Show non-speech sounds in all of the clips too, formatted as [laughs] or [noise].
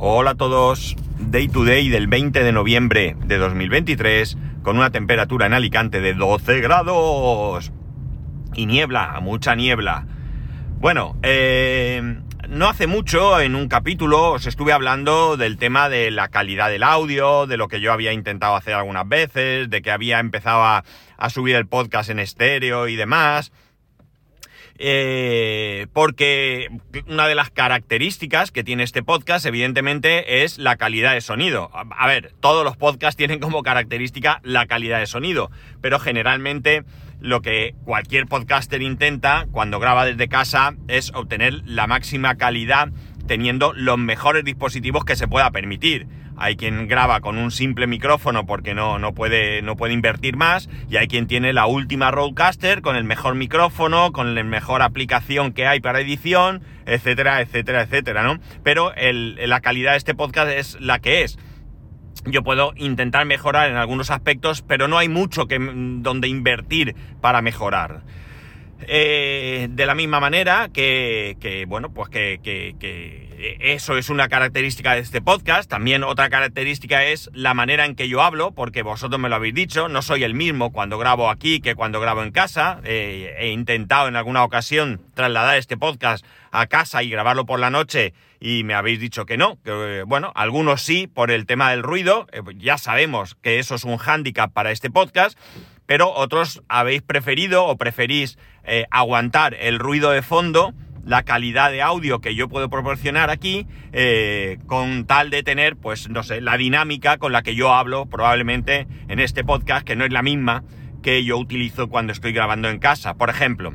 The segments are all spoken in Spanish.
Hola a todos, Day to Day del 20 de noviembre de 2023 con una temperatura en Alicante de 12 grados y niebla, mucha niebla. Bueno, eh, no hace mucho en un capítulo os estuve hablando del tema de la calidad del audio, de lo que yo había intentado hacer algunas veces, de que había empezado a, a subir el podcast en estéreo y demás. Eh, porque una de las características que tiene este podcast, evidentemente, es la calidad de sonido. A, a ver, todos los podcasts [laughs] tienen como característica la calidad de sonido, pero generalmente lo que cualquier podcaster intenta cuando graba desde casa es obtener la máxima calidad teniendo los mejores dispositivos que se pueda permitir. Hay quien graba con un simple micrófono porque no, no, puede, no puede invertir más. Y hay quien tiene la última Rodecaster con el mejor micrófono, con la mejor aplicación que hay para edición, etcétera, etcétera, etcétera, ¿no? Pero la calidad de este podcast es la que es. Yo puedo intentar mejorar en algunos aspectos, pero no hay mucho que, donde invertir para mejorar. Eh, de la misma manera que, bueno, pues que, eso es una característica de este podcast. También otra característica es la manera en que yo hablo, porque vosotros me lo habéis dicho, no soy el mismo cuando grabo aquí que cuando grabo en casa. Eh, he intentado en alguna ocasión trasladar este podcast a casa y grabarlo por la noche y me habéis dicho que no, que bueno, algunos sí por el tema del ruido, eh, ya sabemos que eso es un hándicap para este podcast, pero otros habéis preferido o preferís eh, aguantar el ruido de fondo, la calidad de audio que yo puedo proporcionar aquí, eh, con tal de tener, pues no sé, la dinámica con la que yo hablo probablemente en este podcast, que no es la misma que yo utilizo cuando estoy grabando en casa. Por ejemplo,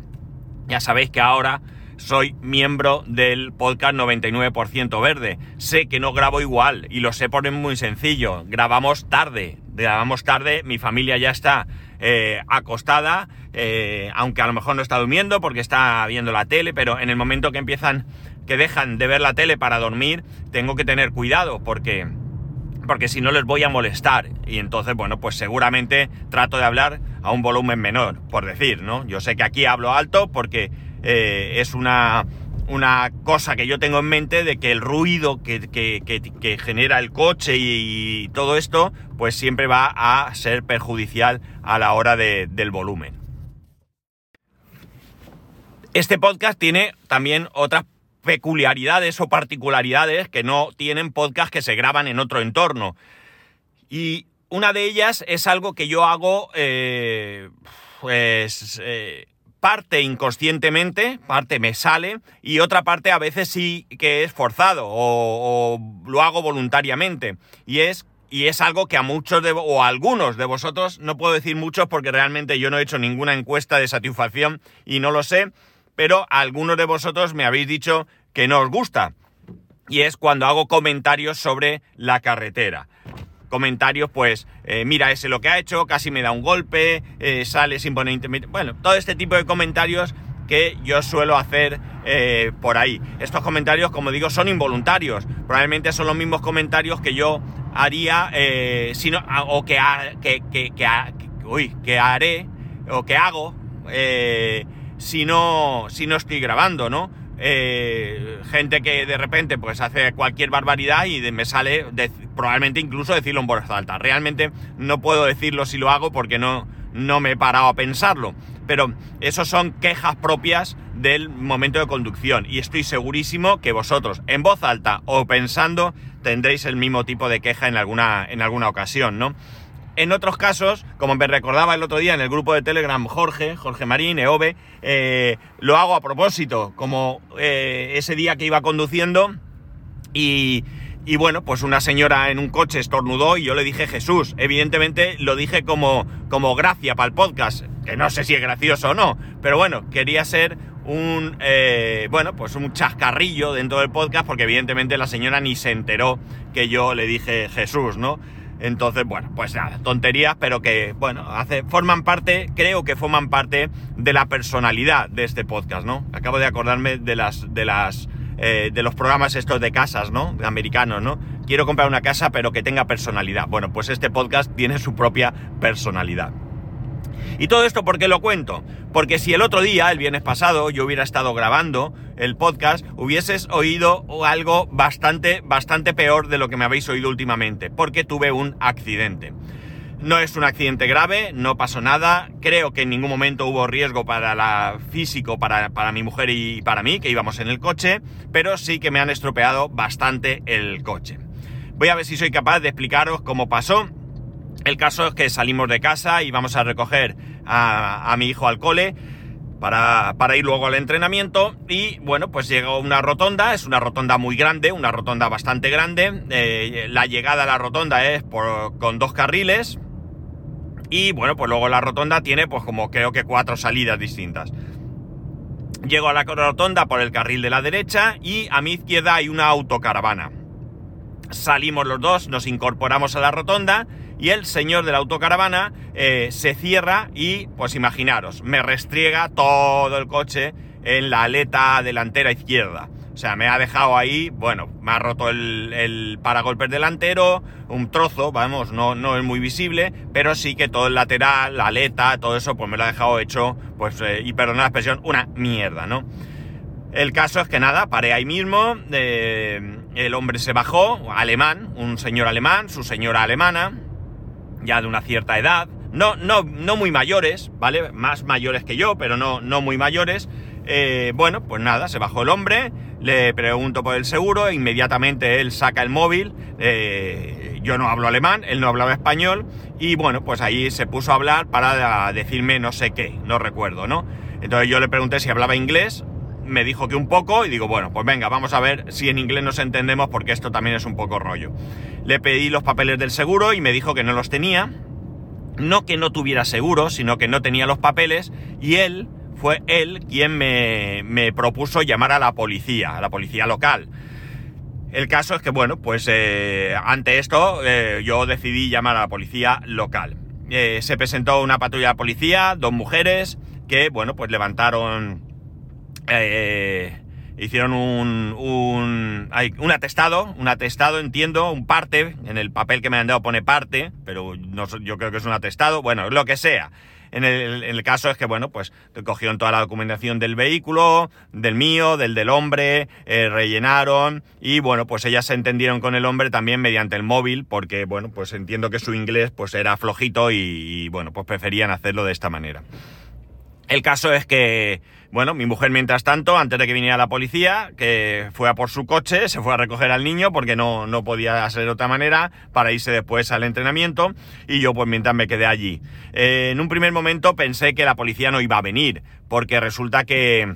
ya sabéis que ahora soy miembro del podcast 99% verde. Sé que no grabo igual y lo sé por muy sencillo. Grabamos tarde, grabamos tarde, mi familia ya está eh, acostada, eh, aunque a lo mejor no está durmiendo porque está viendo la tele, pero en el momento que empiezan, que dejan de ver la tele para dormir, tengo que tener cuidado porque, porque si no les voy a molestar. Y entonces, bueno, pues seguramente trato de hablar a un volumen menor, por decir, ¿no? Yo sé que aquí hablo alto porque eh, es una, una cosa que yo tengo en mente de que el ruido que, que, que, genera el coche y, y, todo esto, pues siempre va a ser perjudicial a la hora de, del volumen. Este podcast tiene también otras peculiaridades o particularidades que no tienen podcast que se graban en otro entorno. Y una de ellas es algo que yo hago, eh, pues, eh, parte inconscientemente, parte me sale, y otra parte a veces sí que es forzado o, o lo hago voluntariamente. Y es y es algo que a muchos de, o a algunos de vosotros, no puedo decir muchos porque realmente yo no he hecho ninguna encuesta de satisfacción y no lo sé, pero algunos de vosotros me habéis dicho que no os gusta. Y es cuando hago comentarios sobre la carretera. Comentarios, pues, eh, mira ese lo que ha hecho, casi me da un golpe, eh, sale sin poner intermitente. Bueno, todo este tipo de comentarios que yo suelo hacer eh, por ahí. Estos comentarios, como digo, son involuntarios. Probablemente son los mismos comentarios que yo haría, eh, sino, o que, que, que, que, uy, que haré, o que hago, si, no, si no estoy grabando, ¿no? Eh, gente que de repente pues hace cualquier barbaridad y me sale de, probablemente incluso decirlo en voz alta. Realmente no puedo decirlo si lo hago porque no, no me he parado a pensarlo. Pero esos son quejas propias del momento de conducción y estoy segurísimo que vosotros en voz alta o pensando tendréis el mismo tipo de queja en alguna, en alguna ocasión, ¿no? En otros casos, como me recordaba el otro día en el grupo de Telegram Jorge, Jorge Marín, EOBE, eh, lo hago a propósito, como eh, ese día que iba conduciendo y, y, bueno, pues una señora en un coche estornudó y yo le dije Jesús. Evidentemente lo dije como, como gracia para el podcast, que no sé si es gracioso o no, pero bueno, quería ser un, eh, bueno, pues un chascarrillo dentro del podcast porque evidentemente la señora ni se enteró que yo le dije Jesús, ¿no? Entonces, bueno, pues nada, tonterías, pero que, bueno, hace, forman parte, creo que forman parte de la personalidad de este podcast, ¿no? Acabo de acordarme de las, de las, eh, de los programas estos de casas, ¿no? De americanos, ¿no? Quiero comprar una casa, pero que tenga personalidad. Bueno, pues este podcast tiene su propia personalidad. ¿Y todo esto por qué lo cuento? Porque si el otro día, el viernes pasado, yo hubiera estado grabando el podcast, hubieses oído algo bastante, bastante peor de lo que me habéis oído últimamente, porque tuve un accidente. No es un accidente grave, no pasó nada, creo que en ningún momento hubo riesgo para la físico, para, para mi mujer y para mí, que íbamos en el coche, pero sí que me han estropeado bastante el coche. Voy a ver si soy capaz de explicaros cómo pasó. El caso es que salimos de casa y vamos a recoger a, mi hijo al cole para, ir luego al entrenamiento y bueno, pues llegó una rotonda, es una rotonda muy grande, una rotonda bastante grande. Eh, la llegada a la rotonda es con dos carriles y bueno, pues luego la rotonda tiene pues como creo que cuatro salidas distintas. Llego a la rotonda por el carril de la derecha y a mi izquierda hay una autocaravana. Salimos los dos, nos incorporamos a la rotonda y el señor de la autocaravana eh, se cierra y, pues imaginaros, me restriega todo el coche en la aleta delantera izquierda. O sea, me ha dejado ahí, bueno, me ha roto el, el paragolpes delantero, un trozo, vamos, no, no es muy visible, pero sí que todo el lateral, la aleta, todo eso, pues me lo ha dejado hecho, pues, eh, y perdona la expresión, una mierda, ¿no? El caso es que nada, paré ahí mismo, eh, el hombre se bajó, alemán, un señor alemán, su señora alemana, ya de una cierta edad, no, no, no muy mayores, ¿vale? Más mayores que yo, pero no, no muy mayores. Eh, bueno, pues nada, se bajó el hombre, le pregunto por el seguro, inmediatamente él saca el móvil, eh, yo no hablo alemán, él no hablaba español, y bueno, pues ahí se puso a hablar para decirme no sé qué, no recuerdo, ¿no? Entonces yo le pregunté si hablaba inglés, me dijo que un poco, y digo, bueno, pues venga, vamos a ver si en inglés nos entendemos, porque esto también es un poco rollo. Le pedí los papeles del seguro y me dijo que no los tenía. No que no tuviera seguro, sino que no tenía los papeles y él fue él quien me, propuso llamar a la policía, a la policía local. El caso es que, bueno, pues eh, ante esto eh, yo decidí llamar a la policía local. Eh, se presentó una patrulla de policía, dos mujeres, que, bueno, pues levantaron hicieron un, un, un atestado, un atestado, entiendo, un parte, en el papel que me han dado pone parte, pero no, yo creo que es un atestado, bueno, lo que sea. En el, caso es que, bueno, pues cogieron toda la documentación del vehículo, del mío, del del hombre, eh, rellenaron y, bueno, pues ellas se entendieron con el hombre también mediante el móvil, porque, bueno, pues entiendo que su inglés pues era flojito y bueno, pues preferían hacerlo de esta manera. El caso es que, bueno, mi mujer mientras tanto, antes de que viniera la policía, que fue a por su coche, se fue a recoger al niño porque no, no podía hacer de otra manera para irse después al entrenamiento y yo pues mientras me quedé allí. Eh, en un primer momento pensé que la policía no iba a venir porque resulta que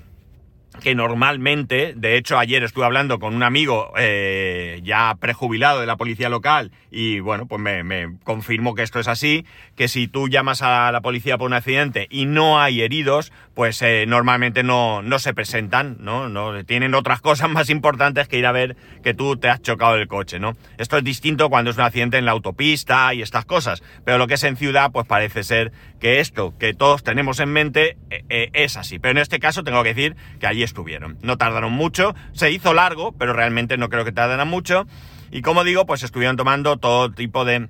que normalmente, de hecho ayer estuve hablando con un amigo eh, ya prejubilado de la policía local y bueno, pues me, me, confirmó que esto es así, que si tú llamas a la policía por un accidente y no hay heridos, pues eh, normalmente no, no se presentan, ¿no? ¿no? Tienen otras cosas [laughs] más importantes que ir a ver que tú te has chocado el coche, ¿no? Esto es distinto cuando es un accidente en la autopista y estas cosas, pero lo que es en ciudad, pues parece ser que esto que todos tenemos en mente eh, es así. Pero en este caso tengo que decir que allí estuvieron. No tardaron mucho, se hizo largo, pero realmente no creo que tardaran mucho. Y como digo, pues estuvieron tomando todo tipo de,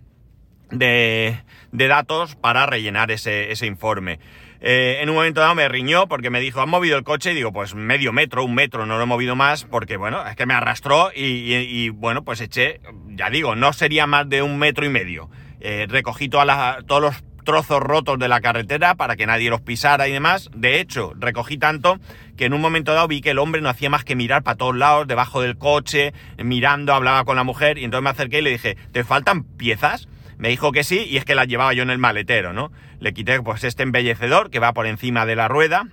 de, datos para rellenar ese, ese informe. Eh, en un momento dado me riñó porque me dijo, ¿has movido el coche? Y digo, pues medio metro, un metro, no lo he movido más porque, bueno, es que me arrastró y, bueno, pues eché, ya digo, no sería más de un metro y medio. Eh, recogí todas todos los trozos rotos de la carretera para que nadie los pisara y demás. De hecho, recogí tanto que en un momento dado vi que el hombre no hacía más que mirar para todos lados, debajo del coche, mirando, hablaba con la mujer y entonces me acerqué y le dije, ¿te faltan piezas? Me dijo que sí y es que las llevaba yo en el maletero, ¿no? Le quité pues este embellecedor que va por encima de la rueda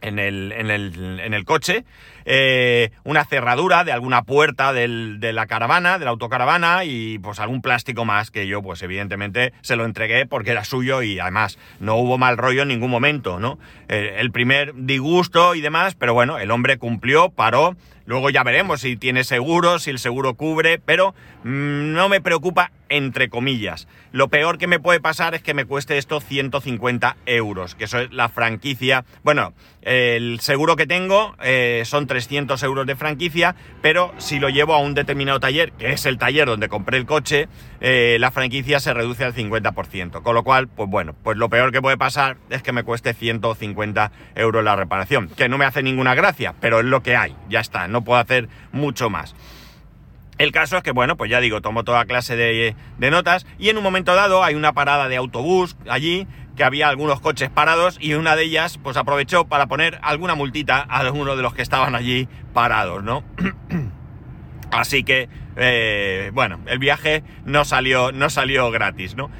en el, en el, en el coche, eh, una cerradura de alguna puerta de la caravana, de la autocaravana y pues algún plástico más que yo pues evidentemente se lo entregué porque era suyo y además no hubo mal rollo en ningún momento, ¿no? El primer disgusto y demás, pero bueno, el hombre cumplió, paró, luego ya veremos si tiene seguro, si el seguro cubre, pero mm, no me preocupa entre comillas. Lo peor que me puede pasar es que me cueste esto 150 euros, que eso es la franquicia. Bueno, el seguro que tengo eh, son 300 euros de franquicia, pero si lo llevo a un determinado taller, que es el taller donde compré el coche, eh, la franquicia se reduce al 50%. Con lo cual, pues bueno, pues lo peor que puede pasar es que me cueste 150 euros la reparación. Que no me hace ninguna gracia, pero es lo que hay. Ya está, no puedo hacer mucho más. El caso es que, bueno, pues ya digo, tomo toda clase de, de, notas y en un momento dado hay una parada de autobús allí que había algunos coches parados y una de ellas pues aprovechó para poner alguna multita a algunos de los que estaban allí parados, ¿no? [clears throat] Así que, eh, bueno, el viaje no salió, no salió gratis, ¿no?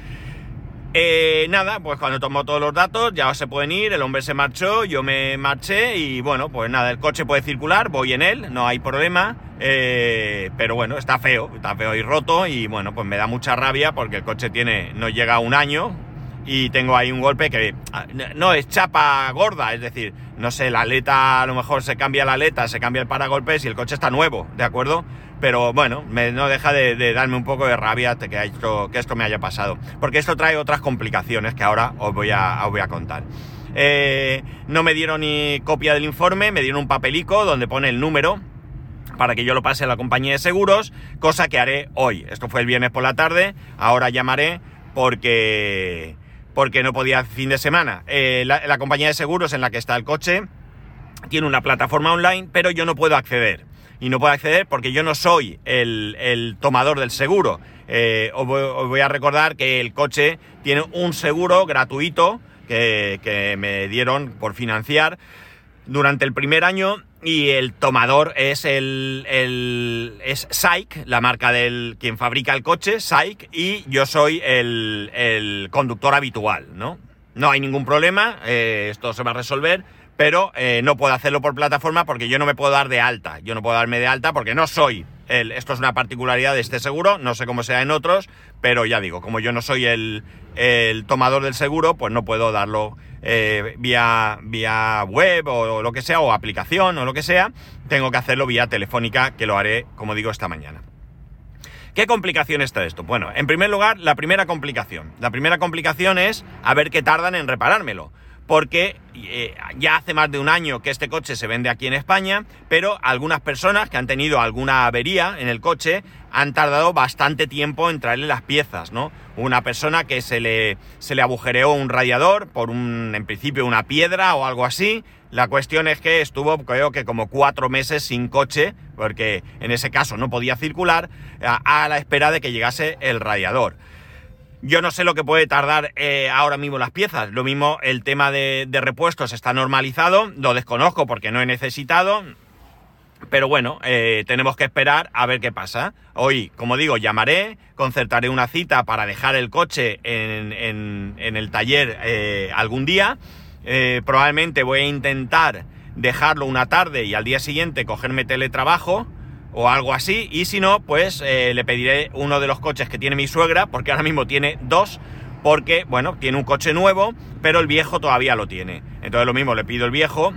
Eh, nada, pues cuando tomó todos los datos ya se pueden ir, el hombre se marchó, yo me marché y bueno, pues nada, el coche puede circular, voy en él, no hay problema, eh, pero bueno, está feo, está feo y roto y bueno, pues me da mucha rabia porque el coche tiene, no llega a un año y tengo ahí un golpe que ah, no es chapa gorda, es decir, no sé, la aleta, a lo mejor se cambia la aleta, se cambia el paragolpes y el coche está nuevo, ¿de acuerdo? Pero bueno, me, no deja de, darme un poco de rabia que, esto, que esto me haya pasado. Porque esto trae otras complicaciones que ahora os voy a, voy a contar. Eh, no me dieron ni copia del informe, me dieron un papelico donde pone el número para que yo lo pase a la compañía de seguros, cosa que haré hoy. Esto fue el viernes por la tarde, ahora llamaré porque porque no podía fin de semana. Eh, la, compañía de seguros en la que está el coche tiene una plataforma online, pero yo no puedo acceder. Y no puedo acceder porque yo no soy el, tomador del seguro. Eh, os, voy, a recordar que el coche tiene un seguro gratuito que, que me dieron por financiar durante el primer año y el tomador es el, el es SAIC, la marca del quien fabrica el coche, SAIC, y yo soy el, el conductor habitual, ¿no? No hay ningún problema, eh, esto se va a resolver, pero eh, no puedo hacerlo por plataforma porque yo no me puedo dar de alta. Yo no puedo darme de alta porque no soy el, esto es una particularidad de este seguro, no sé cómo sea en otros, pero ya digo, como yo no soy el, el tomador del seguro, pues no puedo darlo eh, vía, vía web o lo que sea, o aplicación o lo que sea, tengo que hacerlo vía telefónica, que lo haré, como digo, esta mañana. ¿Qué complicación está esto? Bueno, en primer lugar, la primera complicación. La primera complicación es a ver qué tardan en reparármelo porque eh, ya hace más de un año que este coche se vende aquí en España, pero algunas personas que han tenido alguna avería en el coche han tardado bastante tiempo en traerle las piezas, ¿no? Una persona que se le, se le agujereó un radiador por un, en principio, una piedra o algo así. La cuestión es que estuvo, creo que como cuatro meses sin coche, porque en ese caso no podía circular, a la espera de que llegase el radiador. Yo no sé lo que puede tardar eh, ahora mismo las piezas. Lo mismo el tema de, repuestos está normalizado. Lo desconozco porque no he necesitado. Pero bueno, eh, tenemos que esperar a ver qué pasa. Hoy, como digo, llamaré, concertaré una cita para dejar el coche en, el taller eh, algún día. probablemente voy a intentar dejarlo una tarde y al día siguiente cogerme teletrabajo o algo así. Y si no, pues eh, le pediré uno de los coches que tiene mi suegra, porque ahora mismo tiene dos, porque, bueno, tiene un coche nuevo, pero el viejo todavía lo tiene. Entonces lo mismo, le pido el viejo.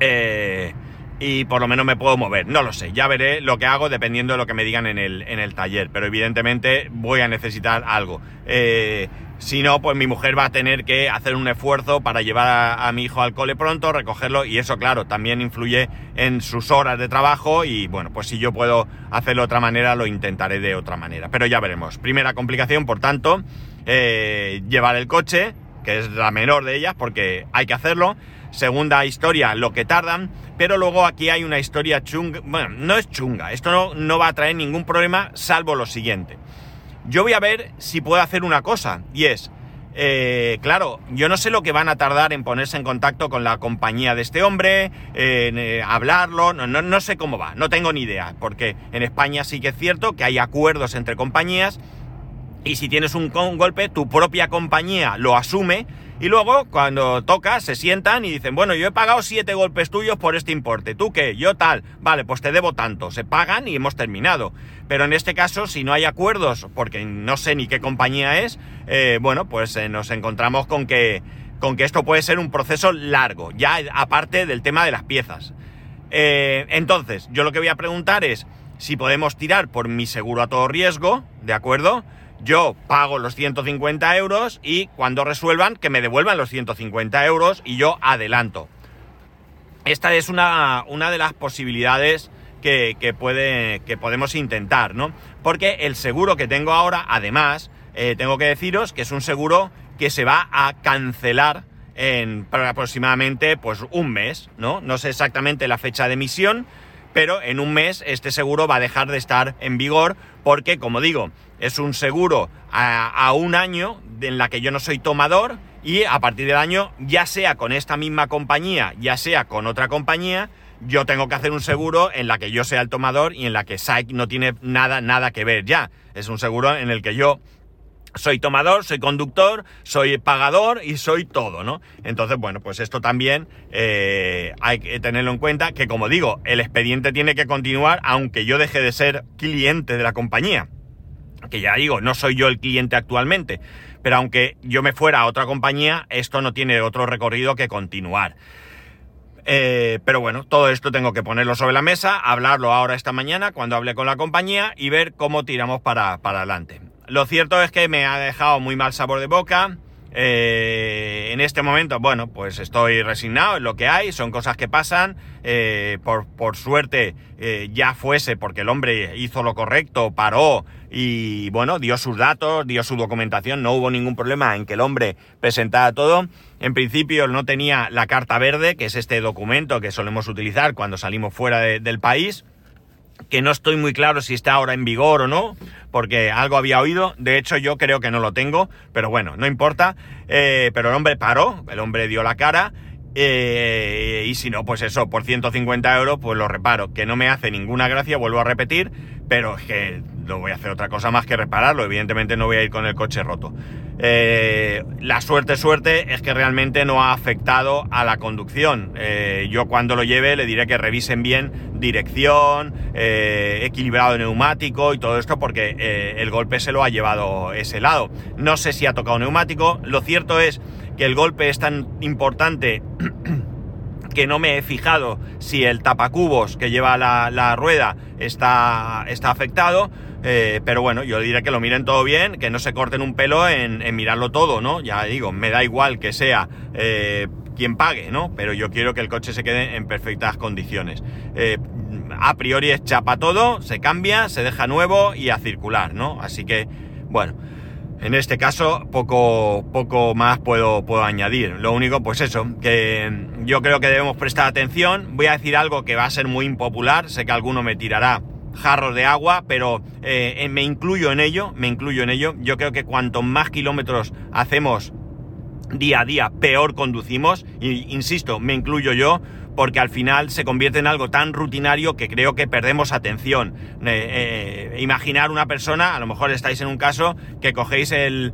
Eh, y por lo menos me puedo mover. No lo sé, ya veré lo que hago dependiendo de lo que me digan en el, en el taller, pero evidentemente voy a necesitar algo. Eh, si no, pues mi mujer va a tener que hacer un esfuerzo para llevar a, mi hijo al cole pronto, recogerlo, y eso, claro, también influye en sus horas de trabajo. Y bueno, pues si yo puedo hacerlo de otra manera, lo intentaré de otra manera. Pero ya veremos. Primera complicación, por tanto, eh, llevar el coche, que es la menor de ellas, porque hay que hacerlo. Segunda historia, lo que tardan. Pero luego aquí hay una historia chunga. Bueno, no es chunga. Esto no, no va a traer ningún problema, salvo lo siguiente. Yo voy a ver si puedo hacer una cosa. Y es, eh, claro, yo no sé lo que van a tardar en ponerse en contacto con la compañía de este hombre, en eh, hablarlo, no, no, no, sé cómo va, no tengo ni idea, porque en España sí que es cierto que hay acuerdos entre compañías y si tienes un, golpe, tu propia compañía lo asume y luego cuando toca se sientan y dicen, bueno, yo he pagado siete golpes tuyos por este importe, ¿tú qué? Yo tal, vale, pues te debo tanto, se pagan y hemos terminado. Pero en este caso, si no hay acuerdos, porque no sé ni qué compañía es, eh, bueno, pues eh, nos encontramos con que, con que esto puede ser un proceso largo, ya aparte del tema de las piezas. Eh, entonces, yo lo que voy a preguntar es si podemos tirar por mi seguro a todo riesgo, ¿de acuerdo? Yo pago los 150 euros y cuando resuelvan que me devuelvan los 150 euros y yo adelanto. Esta es una, una de las posibilidades que, puede, que podemos intentar, ¿no? Porque el seguro que tengo ahora, además, eh, tengo que deciros que es un seguro que se va a cancelar en aproximadamente pues un mes, ¿no? No sé exactamente la fecha de emisión, pero en un mes este seguro va a dejar de estar en vigor porque, como digo, es un seguro a, un año en la que yo no soy tomador y a partir del año, ya sea con esta misma compañía, ya sea con otra compañía, yo tengo que hacer un seguro en la que yo sea el tomador y en la que SAIC no tiene nada, nada que ver ya. Es un seguro en el que yo soy tomador, soy conductor, soy pagador y soy todo, ¿no? Entonces, bueno, pues esto también eh, hay que tenerlo en cuenta, que como digo, el expediente tiene que continuar aunque yo deje de ser cliente de la compañía. Que ya digo, no soy yo el cliente actualmente, pero aunque yo me fuera a otra compañía, esto no tiene otro recorrido que continuar. Eh, pero bueno, todo esto tengo que ponerlo sobre la mesa, hablarlo ahora esta mañana cuando hable con la compañía y ver cómo tiramos para, para adelante. Lo cierto es que me ha dejado muy mal sabor de boca. Eh, en este momento, bueno, pues estoy resignado, en lo que hay, son cosas que pasan. Eh, por, suerte eh, ya fuese porque el hombre hizo lo correcto, paró y bueno, dio sus datos, dio su documentación, no hubo ningún problema en que el hombre presentara todo. En principio no tenía la carta verde, que es este documento que solemos utilizar cuando salimos fuera del país que no estoy muy claro si está ahora en vigor o no, porque algo había oído, de hecho yo creo que no lo tengo, pero bueno, no importa, eh, pero el hombre paró, el hombre dio la cara, eh, y si no, pues eso, por 150 euros, pues lo reparo, que no me hace ninguna gracia, vuelvo a repetir, pero es que no voy a hacer otra cosa más que repararlo, evidentemente no voy a ir con el coche roto. Eh, la suerte, suerte es que realmente no ha afectado a la conducción. Eh, yo cuando lo lleve le diré que revisen bien dirección, eh, equilibrado neumático y todo esto porque el golpe se lo ha llevado ese lado. No sé si ha tocado neumático, lo cierto es que el golpe es tan importante [clears throat] que no me he fijado si el tapacubos que lleva la, rueda está, está afectado. Eh, pero bueno, yo diré que lo miren todo bien, que no se corten un pelo en, mirarlo todo, ¿no? Ya digo, me da igual que sea eh, quien pague, ¿no? Pero yo quiero que el coche se quede en perfectas condiciones. Eh, a priori es chapa todo, se cambia, se deja nuevo y a circular, ¿no? Así que, bueno. En este caso, poco, poco más puedo, puedo añadir. Lo único, pues eso, que yo creo que debemos prestar atención. Voy a decir algo que va a ser muy impopular, sé que alguno me tirará jarros de agua, pero eh, me incluyo en ello, me incluyo en ello. Yo creo que cuanto más kilómetros hacemos día a día, peor conducimos. Y insisto, me incluyo yo porque al final se convierte en algo tan rutinario que creo que perdemos atención. Eh, eh, imaginar una persona, a lo mejor estáis en un caso que cogéis el,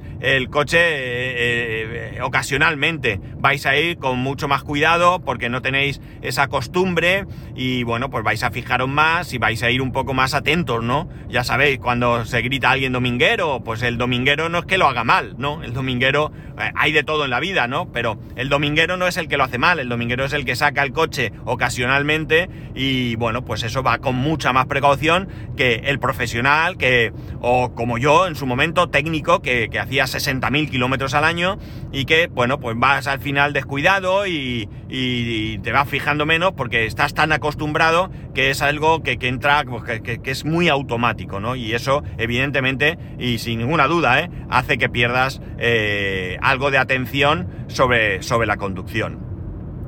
coche eh, ocasionalmente, vais a ir con mucho más cuidado porque no tenéis esa costumbre y bueno, pues vais a fijaros más y vais a ir un poco más atentos, ¿no? Ya sabéis, cuando se grita alguien dominguero, pues el dominguero no es que lo haga mal, ¿no? El dominguero, hay de todo en la vida, ¿no? Pero el dominguero no es el que lo hace mal, el dominguero es el que saca el coche ocasionalmente y bueno, pues eso va con mucha más precaución que el profesional, que, o como yo en su momento, técnico, que, hacía 60.000 kilómetros al año y que, bueno, pues vas al final descuidado y, te vas fijando menos porque estás tan acostumbrado que es algo que, entra, pues, que, es muy automático, ¿no? Y eso, evidentemente, y sin ninguna duda, ¿eh? hace que pierdas eh, algo de atención sobre, sobre la conducción.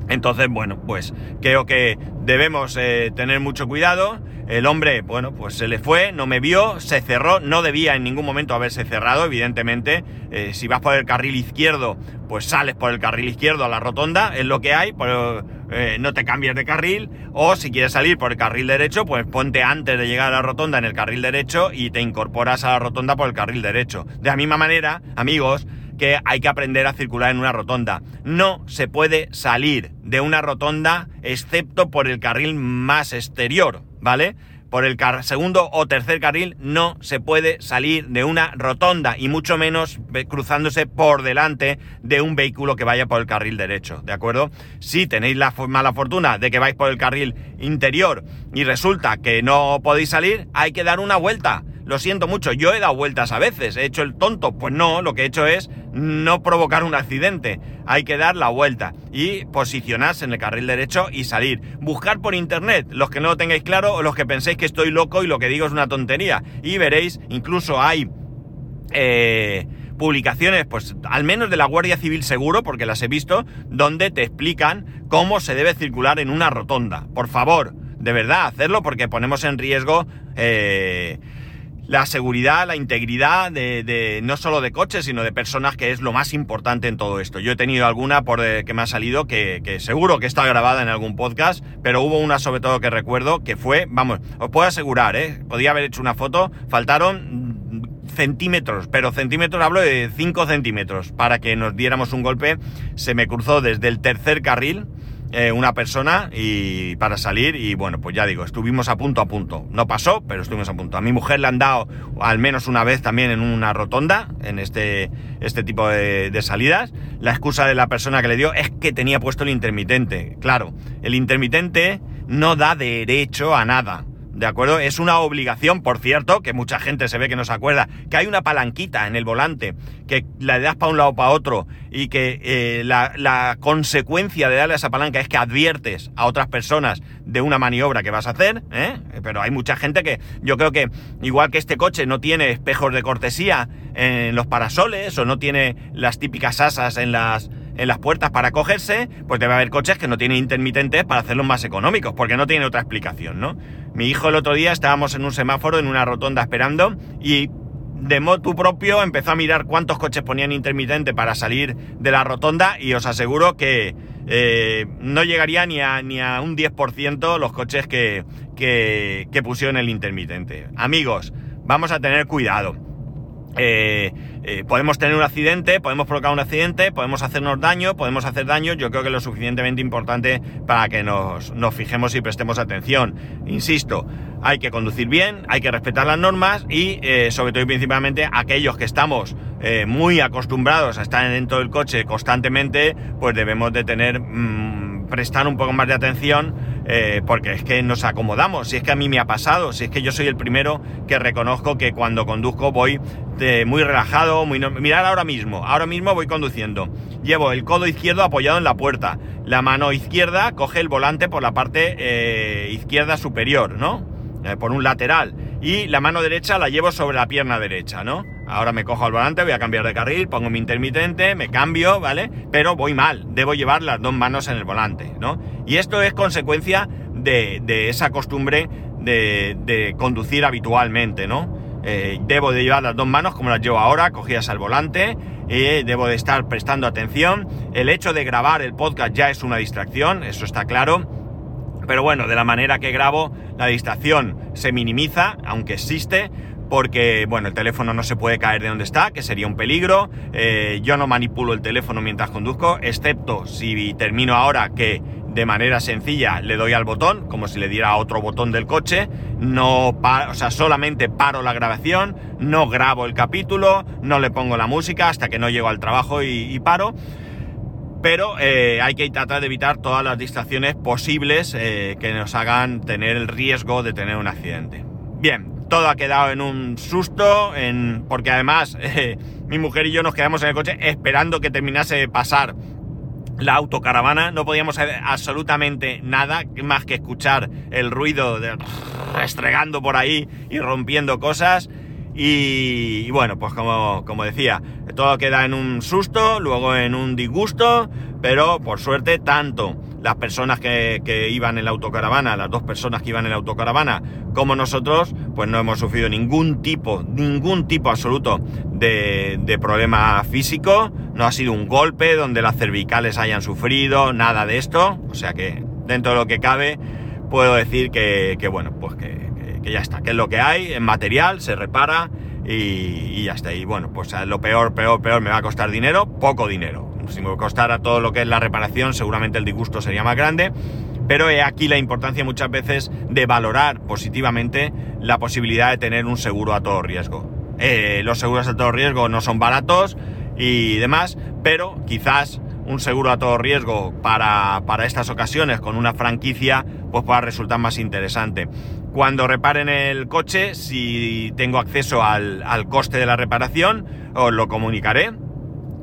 Entonces, bueno, pues creo que debemos eh, tener mucho cuidado. El hombre, bueno, pues se le fue, no me vio, se cerró, no debía en ningún momento haberse cerrado, evidentemente. Eh, si vas por el carril izquierdo, pues sales por el carril izquierdo a la rotonda, es lo que hay, pero eh, no te cambies de carril. O si quieres salir por el carril derecho, pues ponte antes de llegar a la rotonda en el carril derecho y te incorporas a la rotonda por el carril derecho. De la misma manera, amigos, que hay que aprender a circular en una rotonda. No se puede salir de una rotonda excepto por el carril más exterior, ¿vale? Por el segundo o tercer carril no se puede salir de una rotonda y mucho menos cruzándose por delante de un vehículo que vaya por el carril derecho, ¿de acuerdo? Si tenéis la mala fortuna de que vais por el carril interior y resulta que no podéis salir, hay que dar una vuelta. Lo siento mucho, yo he dado vueltas a veces, he hecho el tonto, pues no, lo que he hecho es no provocar un accidente. Hay que dar la vuelta y posicionarse en el carril derecho y salir. Buscar por internet, los que no lo tengáis claro o los que penséis que estoy loco y lo que digo es una tontería. Y veréis, incluso hay... Eh, publicaciones, pues al menos de la Guardia Civil seguro, porque las he visto, donde te explican cómo se debe circular en una rotonda. Por favor, de verdad, hacerlo porque ponemos en riesgo eh, la seguridad, la integridad de, no solo de coches, sino de personas, que es lo más importante en todo esto. Yo he tenido alguna por eh, que me ha salido que, que, seguro que está grabada en algún podcast, pero hubo una sobre todo que recuerdo que fue, vamos, os puedo asegurar, ¿eh? podía haber hecho una foto, faltaron centímetros, pero centímetros hablo de 5 centímetros, para que nos diéramos un golpe, se me cruzó desde el tercer carril eh, una persona y para salir y bueno, pues ya digo, estuvimos a punto a punto. No pasó, pero estuvimos a punto. A mi mujer le han dado al menos una vez también en una rotonda, en este, este tipo de, de salidas. La excusa de la persona que le dio es que tenía puesto el intermitente. Claro, el intermitente no da derecho a nada. ¿De acuerdo? Es una obligación, por cierto, que mucha gente se ve que no se acuerda, que hay una palanquita en el volante, que la das para un lado o para otro, y que eh, la, consecuencia de darle a esa palanca es que adviertes a otras personas de una maniobra que vas a hacer, ¿eh? Pero hay mucha gente que, yo creo que, igual que este coche no tiene espejos de cortesía en los parasoles, o no tiene las típicas asas en las en las puertas para cogerse, pues debe haber coches que no tienen intermitentes para hacerlos más económicos, porque no tiene otra explicación, ¿no? Mi hijo el otro día estábamos en un semáforo, en una rotonda esperando, y de motu propio empezó a mirar cuántos coches ponían intermitente para salir de la rotonda, y os aseguro que eh, no llegaría ni a, ni a un 10% los coches que, que, que pusieron el intermitente. Amigos, vamos a tener cuidado. Eh, eh, podemos tener un accidente, podemos provocar un accidente, podemos hacernos daño, podemos hacer daño, yo creo que es lo suficientemente importante para que nos, fijemos y prestemos atención. Insisto, hay que conducir bien, hay que respetar las normas y eh, sobre todo y principalmente aquellos que estamos muy acostumbrados a estar dentro del coche constantemente, pues debemos de tener, mm, prestar un poco más de atención eh, porque es que nos acomodamos, si es que a mí me ha pasado, si es que yo soy el primero que reconozco que cuando conduzco voy muy relajado, muy... Mirad ahora mismo, ahora mismo voy conduciendo, llevo el codo izquierdo apoyado en la puerta, la mano izquierda coge el volante por la parte eh, izquierda superior, ¿no? Eh, por un lateral, y la mano derecha la llevo sobre la pierna derecha, ¿no? Ahora me cojo al volante, voy a cambiar de carril, pongo mi intermitente, me cambio, ¿vale? Pero voy mal, debo llevar las dos manos en el volante, ¿no? Y esto es consecuencia de, esa costumbre de, conducir habitualmente, ¿no? Eh, debo de llevar las dos manos como las llevo ahora, cogidas al volante, y debo de estar prestando atención. El hecho de grabar el podcast ya es una distracción, eso está claro. Pero bueno, de la manera que grabo, la distracción se minimiza, aunque existe, porque, bueno, el teléfono no se puede caer de donde está, que sería un peligro. Eh, yo no manipulo el teléfono mientras conduzco, excepto si termino ahora que de manera sencilla le doy al botón, como si le diera otro botón del coche. No, o sea, solamente paro la grabación, no grabo el capítulo, no le pongo la música hasta que no llego al trabajo y, paro pero eh, hay que tratar de evitar todas las distracciones posibles eh, que nos hagan tener el riesgo de tener un accidente. Bien, todo ha quedado en un susto, porque además [laughs] eh, mi mujer y yo nos quedamos en el coche esperando que terminase de pasar la autocaravana, no podíamos hacer absolutamente nada más que escuchar el ruido de restregando por ahí y rompiendo cosas. Y, bueno, pues como, como decía, todo queda en un susto, luego en un disgusto, pero por suerte tanto las personas que, iban en la autocaravana, las dos personas que iban en la autocaravana, como nosotros, pues no hemos sufrido ningún tipo, ningún tipo absoluto de, de problema físico, no ha sido un golpe donde las cervicales hayan sufrido, nada de esto, o sea que dentro de lo que cabe puedo decir que, bueno, pues que, ya está, que es lo que hay, en material, se repara y, y ya está. Y bueno, pues lo peor, peor, peor me va a costar dinero, poco dinero si me costara todo lo que es la reparación, seguramente el disgusto sería más grande. Pero he aquí la importancia muchas veces de valorar positivamente la posibilidad de tener un seguro a todo riesgo. Eh, los seguros a todo riesgo no son baratos y demás, pero quizás un seguro a todo riesgo para, estas ocasiones con una franquicia pues pueda resultar más interesante. Cuando reparen el coche, si tengo acceso al, al coste de la reparación, os lo comunicaré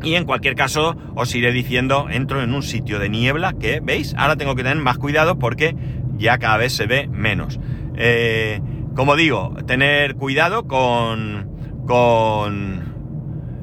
Y en cualquier caso, os iré diciendo, entro en un sitio de niebla que, ¿veis? Ahora tengo que tener más cuidado porque ya cada vez se ve menos. Eh, como digo, tener cuidado con... con...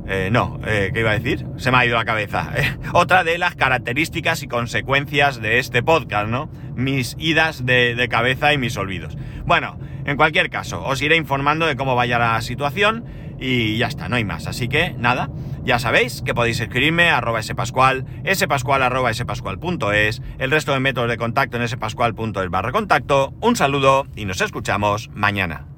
Eh, no, eh, ¿qué iba a decir? Se me ha ido la cabeza. Otra de las características y consecuencias de este podcast, ¿no? Mis idas de, de cabeza y mis olvidos. Bueno, en cualquier caso, os iré informando de cómo vaya la situación y ya está, no hay más. Así que nada, ya sabéis que podéis escribirme a arroba spascual, spascual arroba spascual.es, el resto de métodos de contacto en spascual.es barra contacto. Un saludo y nos escuchamos mañana.